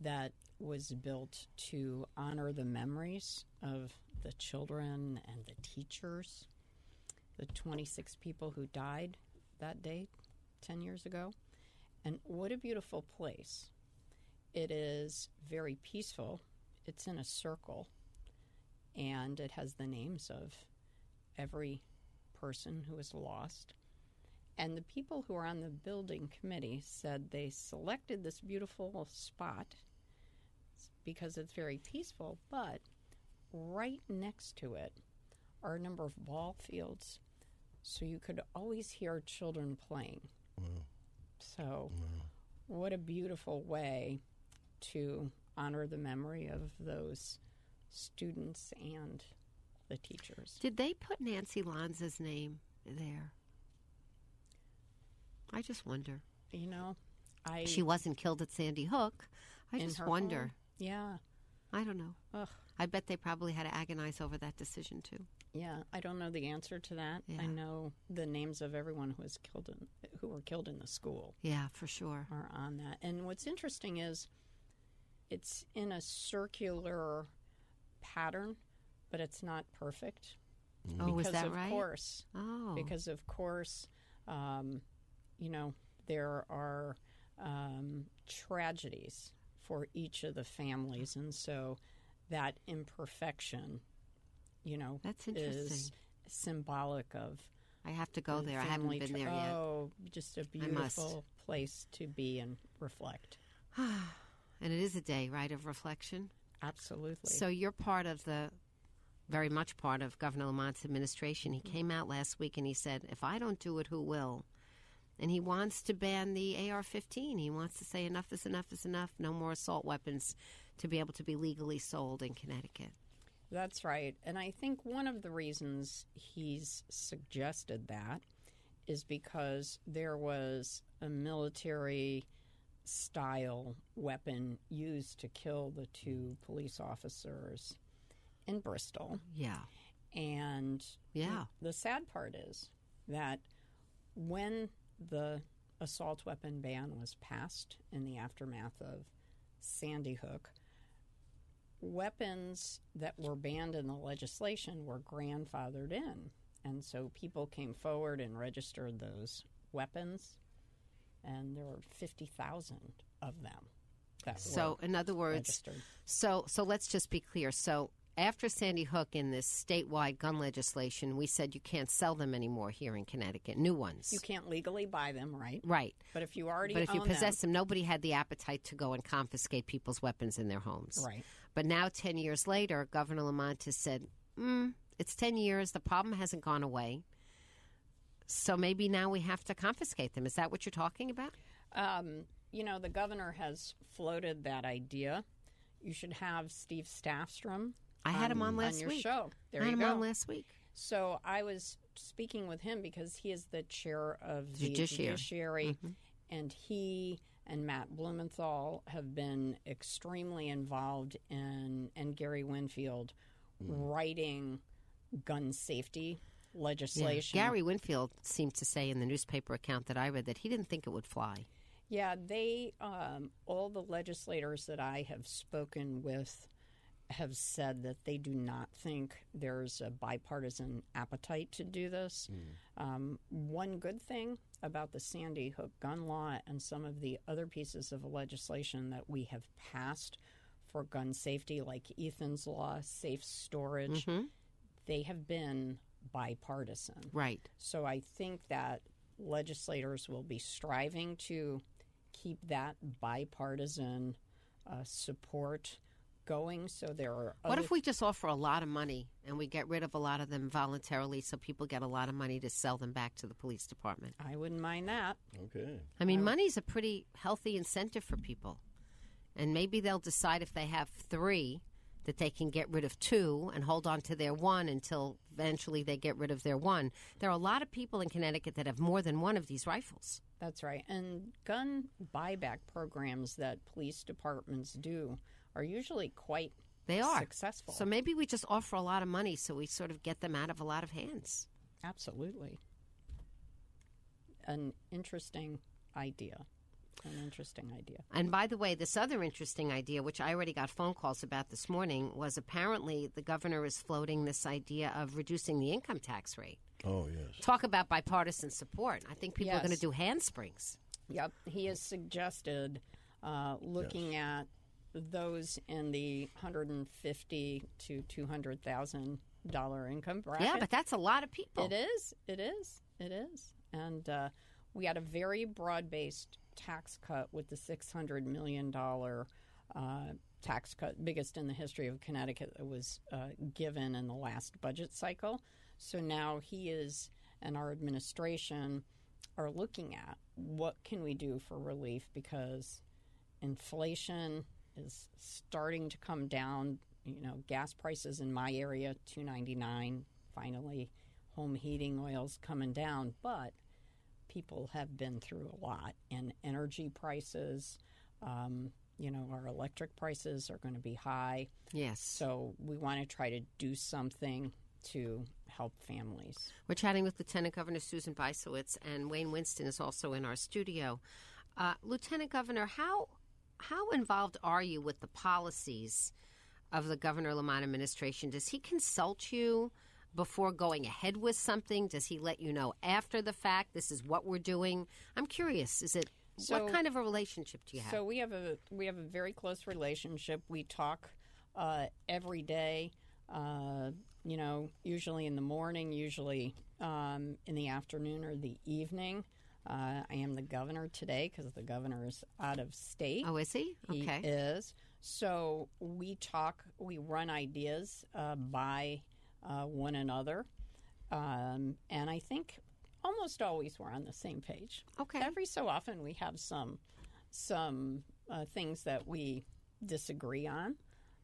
that was built to honor the memories of the children and the teachers, the 26 people who died that day 10 years ago. And what a beautiful place. It is very peaceful. It's in a circle, and it has the names of every person who was lost. And the people who are on the building committee said they selected this beautiful spot because it's very peaceful, but right next to it are a number of ball fields, so you could always hear children playing. So, what a beautiful way to honor the memory of those students and the teachers. Did they put Nancy Lanza's name there? I just wonder. You know, I She wasn't killed at Sandy Hook. I just wonder. home. Yeah, I don't know. Ugh. I bet they probably had to agonize over that decision too. yeah. I don't know the answer to that. Yeah. I know the names of everyone who was killed in who were killed in the school Yeah, for sure. are on that. And what's interesting is it's in a circular pattern, but it's not perfect. Oh, is because that of right? course, Oh, because of course, um, you know there are um, tragedies for each of the families, and so that imperfection, you know, That's is symbolic of. I have to go the there. I haven't been tra- there yet. Oh, just a beautiful place to be and reflect. And it is a day, right, of reflection. Absolutely. So you're part of the, very much part of Governor Lamont's administration. He mm-hmm. came out last week and he said, if I don't do it, who will? And he wants to ban the AR 15. He wants to say enough is enough is enough. No more assault weapons to be able to be legally sold in Connecticut. That's right. And I think one of the reasons he's suggested that is because there was a military style weapon used to kill the two police officers in Bristol. Yeah. And Yeah. the sad part is that when the assault weapon ban was passed in the aftermath of Sandy Hook, weapons that were banned in the legislation were grandfathered in. And so people came forward and registered those weapons, and there were 50,000 of them. That So, in other words, registered. so so let's just be clear. So, after Sandy Hook in this statewide gun legislation, we said you can't sell them anymore here in Connecticut, new ones. You can't legally buy them, right? Right. But if you already But if you possess them, them, nobody had the appetite to go and confiscate people's weapons in their homes. Right. But now, 10 years later, Governor Lamont has said, mm, it's 10 years, the problem hasn't gone away. So maybe now we have to confiscate them. Is that what you're talking about? Um, you know, the governor has floated that idea. You should have Steve Stafstrom. I had him on last your week. show. There I had you him go. on last week. So I was speaking with him because he is the chair of the Judiciary. judiciary, and he and Matt Blumenthal have been extremely involved in, and Gary Winfield writing gun safety Yeah. legislation. Gary Winfield seemed to say in the newspaper account that I read that he didn't think it would fly. Yeah, they, um, all the legislators that I have spoken with have said that they do not think there's a bipartisan appetite to do this. Um, one good thing about the Sandy Hook gun law and some of the other pieces of legislation that we have passed for gun safety, like Ethan's law, safe storage, they have been bipartisan. Right. So I think that legislators will be striving to keep that bipartisan uh, support going. So there are. What if we just offer a lot of money and we get rid of a lot of them voluntarily so people get a lot of money to sell them back to the police department? I wouldn't mind that. Okay. I mean, money's a pretty healthy incentive for people. And maybe they'll decide if they have three that they can get rid of two and hold on to their one until eventually they get rid of their one. There are a lot of people in Connecticut that have more than one of these rifles. That's right. And gun buyback programs that police departments do are usually quite They are successful. So maybe we just offer a lot of money so we sort of get them out of a lot of hands. Absolutely. An interesting idea. An interesting idea. And by the way, this other interesting idea, which I already got phone calls about this morning, was apparently the governor is floating this idea of reducing the income tax rate. Oh, yes. Talk about bipartisan support. I think people are going to do handsprings. Yep. He has suggested uh, looking at those in the 150 to 200,000 dollar income bracket. Yeah, but that's a lot of people. It is. It is. It is. And uh, we had a very broad based tax cut with the $600 million uh, tax cut, biggest in the history of Connecticut, that was uh, given in the last budget cycle. So now he is and our administration are looking at what can we do for relief because inflation is starting to come down. You know, gas prices in my area, two ninety nine. Finally, home heating oils coming down, but people have been through a lot, and energy prices. Um, you know, our electric prices are going to be high. Yes. So we want to try to do something to help families. We're chatting with Lieutenant Governor Susan Bysiewicz, and Wayne Winston is also in our studio. Uh, Lieutenant Governor, how how involved are you with the policies of the Governor Lamont administration? Does he consult you before going ahead with something? Does he let you know after the fact? This is what we're doing. I'm curious. Is it So- what kind of a relationship do you have? So we have a we have a very close relationship. We talk uh, every day. Uh, you know, usually in the morning, usually um, in the afternoon or the evening. Uh, I am the governor today because the governor is out of state. oh, is he? Okay. He is. So we talk, we run ideas uh, by uh, one another. Um, and I think almost always we're on the same page. Okay. Every so often we have some some uh, things that we disagree on.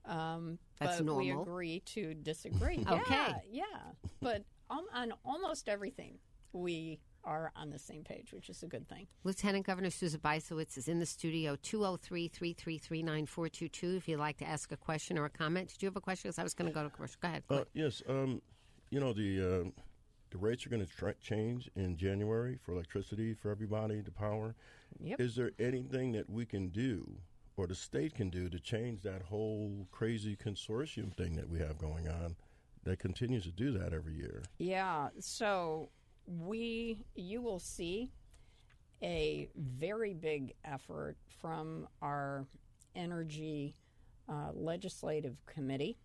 Um, That's but we agree to disagree. Okay. Yeah, yeah. But um, on almost everything, we are on the same page, which is a good thing. Lieutenant Governor Susan Bysiewicz is in the studio, 203 333 9422. If you'd like to ask a question or a comment. Did you have a question? Because I was going to go to commercial. Go ahead. Uh, yes, um, you know the uh, the rates are going to tra- change in January for electricity for everybody, the power. Yep. Is there anything that we can do, or the state can do, to change that whole crazy consortium thing that we have going on, that continues to do that every year? Yeah, so we you will see a very big effort from our energy uh, legislative committee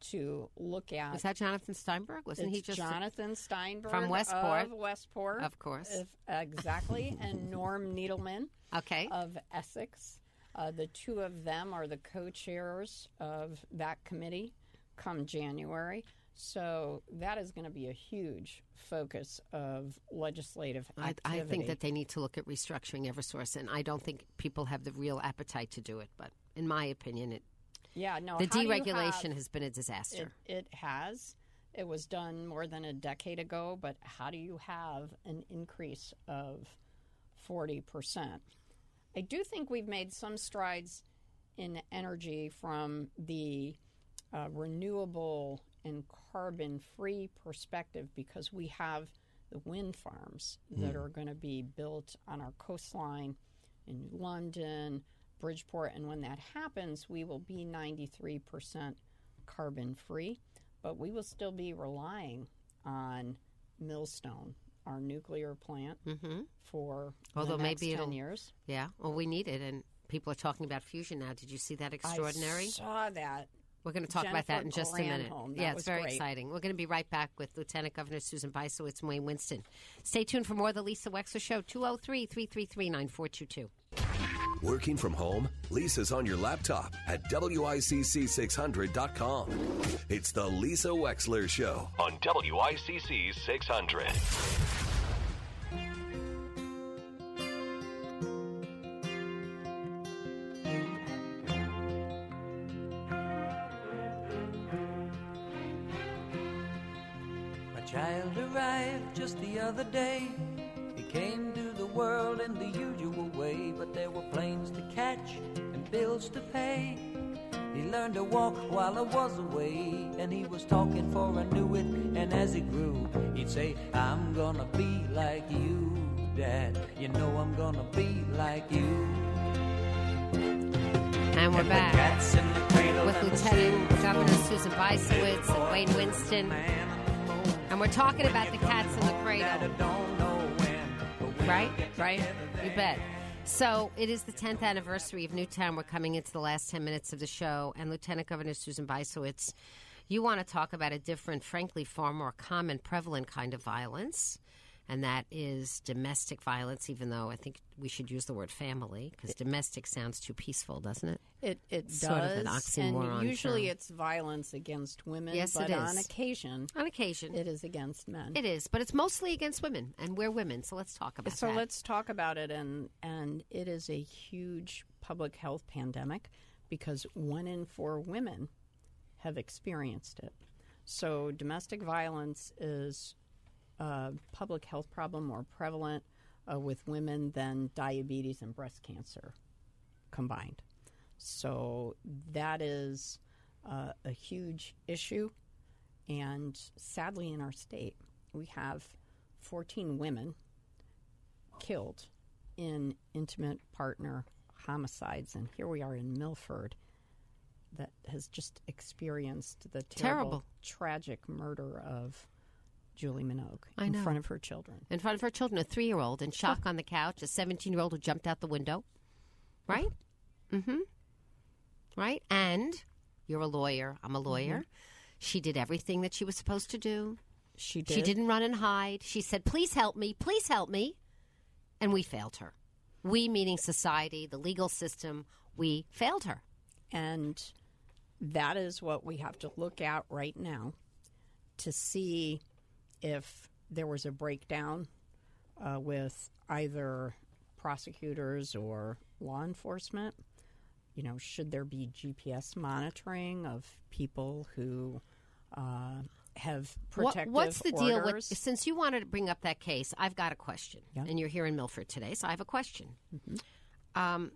to look at. Was that Jonathan Steinberg? Wasn't he just Jonathan Steinberg from Westport? Of Westport, Of course. if- exactly, and Norm Needleman Okay. of Essex. Uh, the two of them are the co-chairs of that committee come January. So that is going to be a huge focus of legislative I, activity. I think that they need to look at restructuring Eversource, and I don't think people have the real appetite to do it. But in my opinion, it, yeah, no, the how do you deregulation have- has been a disaster. It, it has. It was done more than a decade ago, but how do you have an increase of 40%? I do think we've made some strides in energy from the uh, renewable and carbon free perspective because we have the wind farms that hmm. are going to be built on our coastline in London, Bridgeport, and when that happens, we will be 93% carbon free, but we will still be relying on Millstone, our nuclear plant, mm-hmm. for Although maybe 10 years. yeah, well, we need it, and people are talking about fusion now. Did you see that extraordinary? I saw that. We're going to talk about that in Jennifer just a minute. That yeah, it's very great. exciting. We're going to be right back with Lieutenant Governor Susan Bysiewicz and Wayne Winston. Stay tuned for more of the Lisa Wexler Show, 203 333 9422. Working from home? Lisa's on your laptop at WICC600.com. It's the Lisa Wexler Show on WICC 600. Learned while I was away, and he was talking for I knew it. And as he grew, he'd say, I'm gonna be like you, Dad. You know I'm gonna be like you. And we're And back cats in the cradle with Lieutenant. Governor Susan Bysiewicz and Wayne Winston. And we're talking about the cats in the cradle. Right? Right? You bet. So it is the 10th anniversary of Newtown. We're coming into the last 10 minutes of the show. And Lieutenant Governor Susan Bysiewicz, you want to talk about a different, frankly, far more common, prevalent kind of violence. And that is domestic violence, even though I think we should use the word family because domestic sounds too peaceful, doesn't it? It it does, Sort of an oxymoron and usually term. it's violence against women. Yes, but it on occasion, on occasion, it is against men. It is, but it's mostly against women, and we're women, so let's talk about so that. let's talk about it, and and it is a huge public health pandemic because one in four women have experienced it. So domestic violence is a public health problem more prevalent uh, with women than diabetes and breast cancer combined. So that is uh, a huge issue. And sadly, in our state, we have 14 women killed in intimate partner homicides. And here we are in Milford that has just experienced the terrible, Terrible. tragic murder of Julie Minogue in front of her children. in front of her children, a three-year-old in shock on the couch, a seventeen-year-old who jumped out the window, right? Mm-hmm. Right, and you're a lawyer. I'm a lawyer. She did everything that she was supposed to do. She She didn't run and hide. She said, "Please help me. Please help me," and we failed her. We, meaning society, the legal system, we failed her. And that is what we have to look at right now to see if there was a breakdown uh, with either prosecutors or law enforcement. You know, should there be GPS monitoring of people who uh, have What- protective what's the deal with orders? since you wanted to bring up that case i've got a question Yeah. Mm-hmm. and you're here in milford today so i have a question um,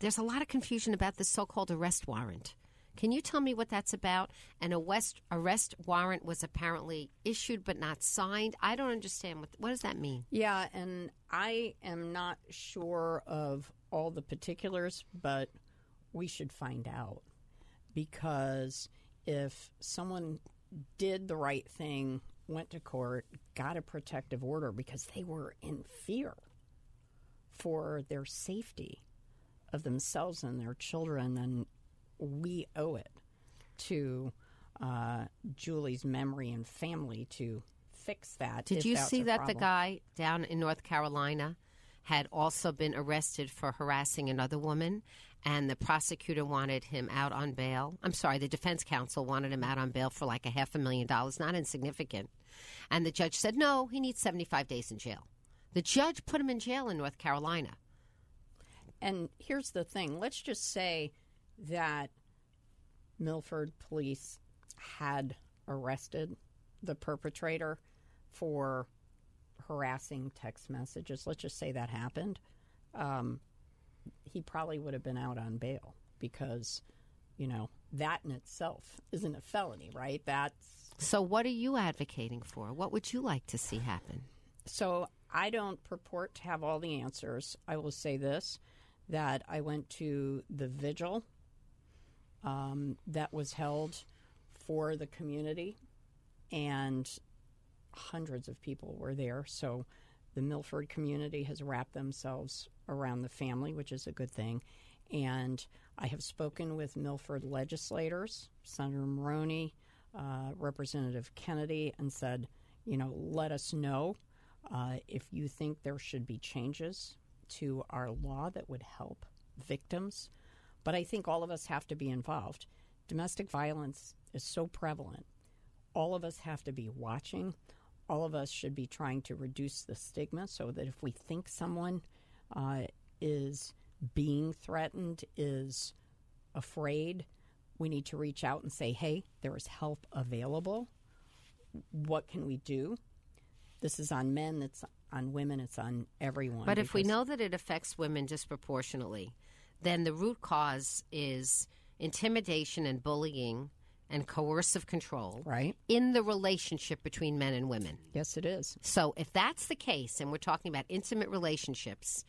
there's a lot of confusion about this so-called arrest warrant can you tell me what that's about? And a west arrest warrant was apparently issued but not signed. I don't understand what what does that mean? Yeah, and I am not sure of all the particulars, but we should find out. Because if someone did the right thing, went to court, got a protective order because they were in fear for their safety of themselves and their children, then we owe it to uh, Julie's memory and family to fix that. did you see that the guy down in north carolina had also been arrested for harassing another woman and the prosecutor wanted him out on bail? I'm sorry the defense counsel wanted him out on bail for like a half a million dollars not insignificant. And the judge said no he needs 75 days in jail. The judge put him in jail in north carolina. And here's the thing. Let's just say that Milford police had arrested the perpetrator for harassing text messages. Let's just say that happened. Um, he probably would have been out on bail because, you know, that in itself isn't a felony, right? That's so what are you advocating for what would you like to see happen So I don't purport to have all the answers. I will say this that I went to the vigil um, that was held for the community, and hundreds of people were there. So the Milford community has wrapped themselves around the family, which is a good thing. And I have spoken with Milford legislators, Senator Maroney, uh, Representative Kennedy, and said, you know, let us know uh, if you think there should be changes to our law that would help victims. But I think all of us have to be involved. Domestic violence is so prevalent. All of us have to be watching. All of us should be trying to reduce the stigma so that if we think someone uh, is being threatened, is afraid, we need to reach out and say, hey, there is help available. What can we do? This is on men. It's on women. It's on everyone. But if we know that it affects women disproportionately, then the root cause is intimidation and bullying and coercive control right in the relationship between men and women. Yes, it is. So if that's the case, and we're talking about intimate relationships,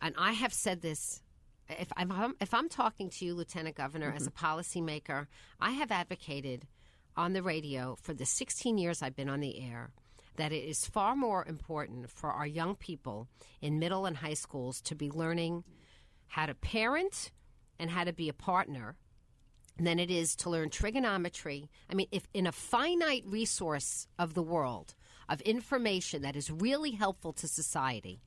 and I have said this. If I'm if I'm talking to you, Lieutenant Governor, as a mm-hmm. policymaker, I have advocated on the radio for the 16 years I've been on the air that it is far more important for our young people in middle and high schools to be learning how to parent and how to be a partner than it is to learn trigonometry. I mean, if in a finite resource of the world of information that is really helpful to society,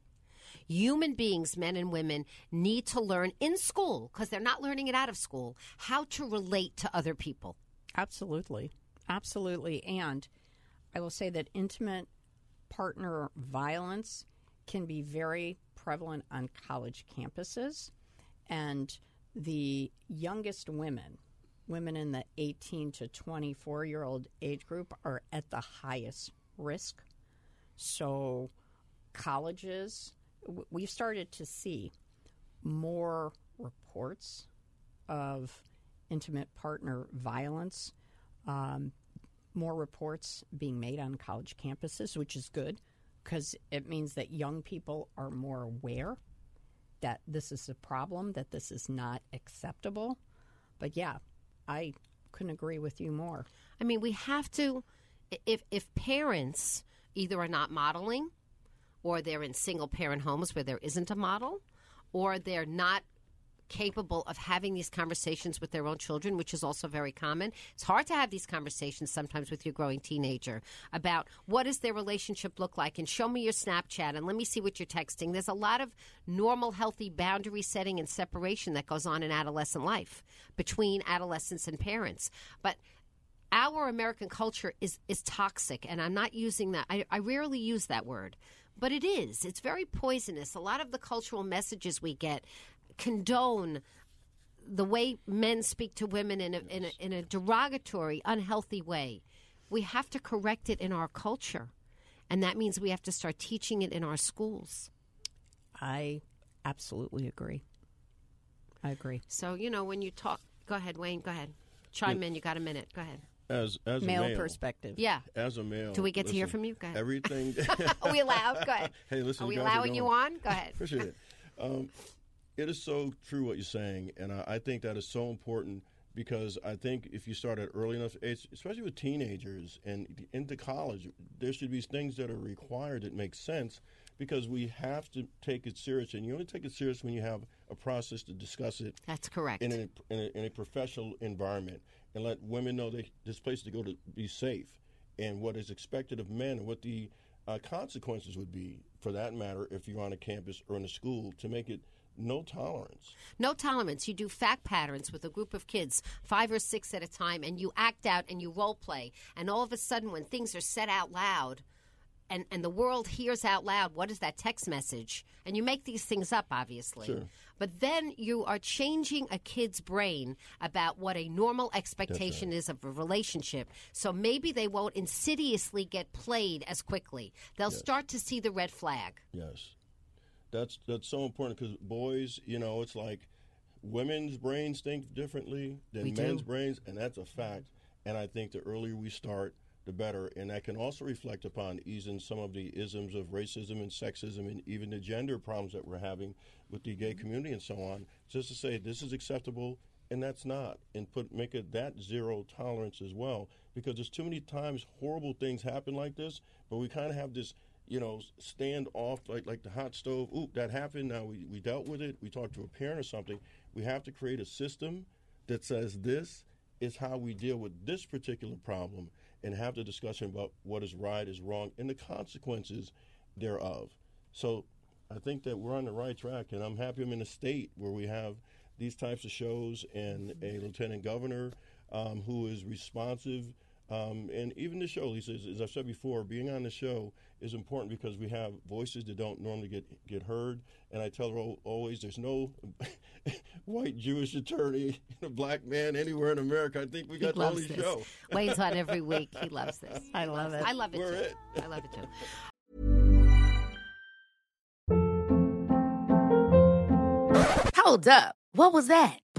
human beings, men and women, need to learn in school, because they're not learning it out of school, how to relate to other people. Absolutely. Absolutely. And I will say that intimate partner violence can be very prevalent on college campuses. And the youngest women, women in the 18 to 24 year old age group, are at the highest risk. So, colleges, we've started to see more reports of intimate partner violence, um, more reports being made on college campuses, which is good because it means that young people are more aware that this is a problem, that this is not acceptable. But yeah, I couldn't agree with you more. I mean, we have to, if, if parents either are not modeling, or they're in single parent homes where there isn't a model, or they're not capable of having these conversations with their own children, which is also very common. It's hard to have these conversations sometimes with your growing teenager about what does their relationship look like and show me your Snapchat and let me see what you're texting. There's a lot of normal, healthy boundary setting and separation that goes on in adolescent life between adolescents and parents. But our American culture is is toxic, and I'm not using that. I, I rarely use that word, but it is. It's very poisonous. A lot of the cultural messages we get condone the way men speak to women in a, in a, in a derogatory, unhealthy way. We have to correct it in our culture, and that means we have to start teaching it in our schools. I absolutely agree. I agree. So you know when you talk, go ahead, Wayne. Go ahead, chime in. You got a minute. Go ahead. As as Male a male perspective. Yeah. As a male, Do we get to hear from you? Go ahead. Everything. Are we allowed? Go ahead. Hey, listen. Are we you guys allowing you on? Go ahead. Appreciate it. Um, it is so true what you're saying, and I, I think that is so important because I think if you start at early enough age, especially with teenagers and into college, there should be things that are required that make sense because we have to take it serious, and you only take it serious when you have a process to discuss it. That's correct. In a, in a, in a professional environment, and let women know they this place to go to be safe, and what is expected of men, and what the uh, consequences would be, for that matter, if you're on a campus or in a school, to make it no tolerance. No tolerance. You do fact patterns with a group of kids, five or six at a time, and you act out and you role play. And all of a sudden, when things are said out loud, and, and the world hears out loud, what is that text message? And you make these things up, obviously. Sure. But then you are changing a kid's brain about what a normal expectation is of a relationship. So maybe they won't insidiously get played as quickly. They'll start to see the red flag. Yes, that's that's so important because boys, you know, it's like women's brains think differently than We do. men's brains, and that's a fact. And I think the earlier we start, the better. And that can also reflect upon easing some of the isms of racism and sexism and even the gender problems that we're having with the gay community and so on. Just to say this is acceptable and that's not, and put make it that zero tolerance as well. Because there's too many times horrible things happen like this, but we kind of have this you know, stand off like like the hot stove. Ooh, that happened. Now we, we dealt with it. We talked to a parent or something. We have to create a system that says this is how we deal with this particular problem and have the discussion about what is right, is wrong, and the consequences thereof. So I think that we're on the right track, and I'm happy I'm in a state where we have these types of shows and a lieutenant governor um, who is responsive Um, and even the show, Lisa, as, as I've said before, being on the show is important because we have voices that don't normally get, get heard. And I tell her always there's no white Jewish attorney, a black man anywhere in America. I think we got the loves only this. show. Wayne's on every week. He loves this. I love it. I love it We're too. it. I love it too. Hold up. What was that?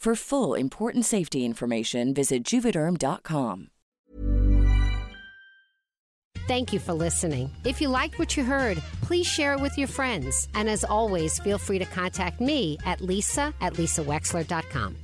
For full important safety information, visit juvederm.com. Thank you for listening. If you liked what you heard, please share it with your friends. And as always, feel free to contact me at lisa at lisawexler.com.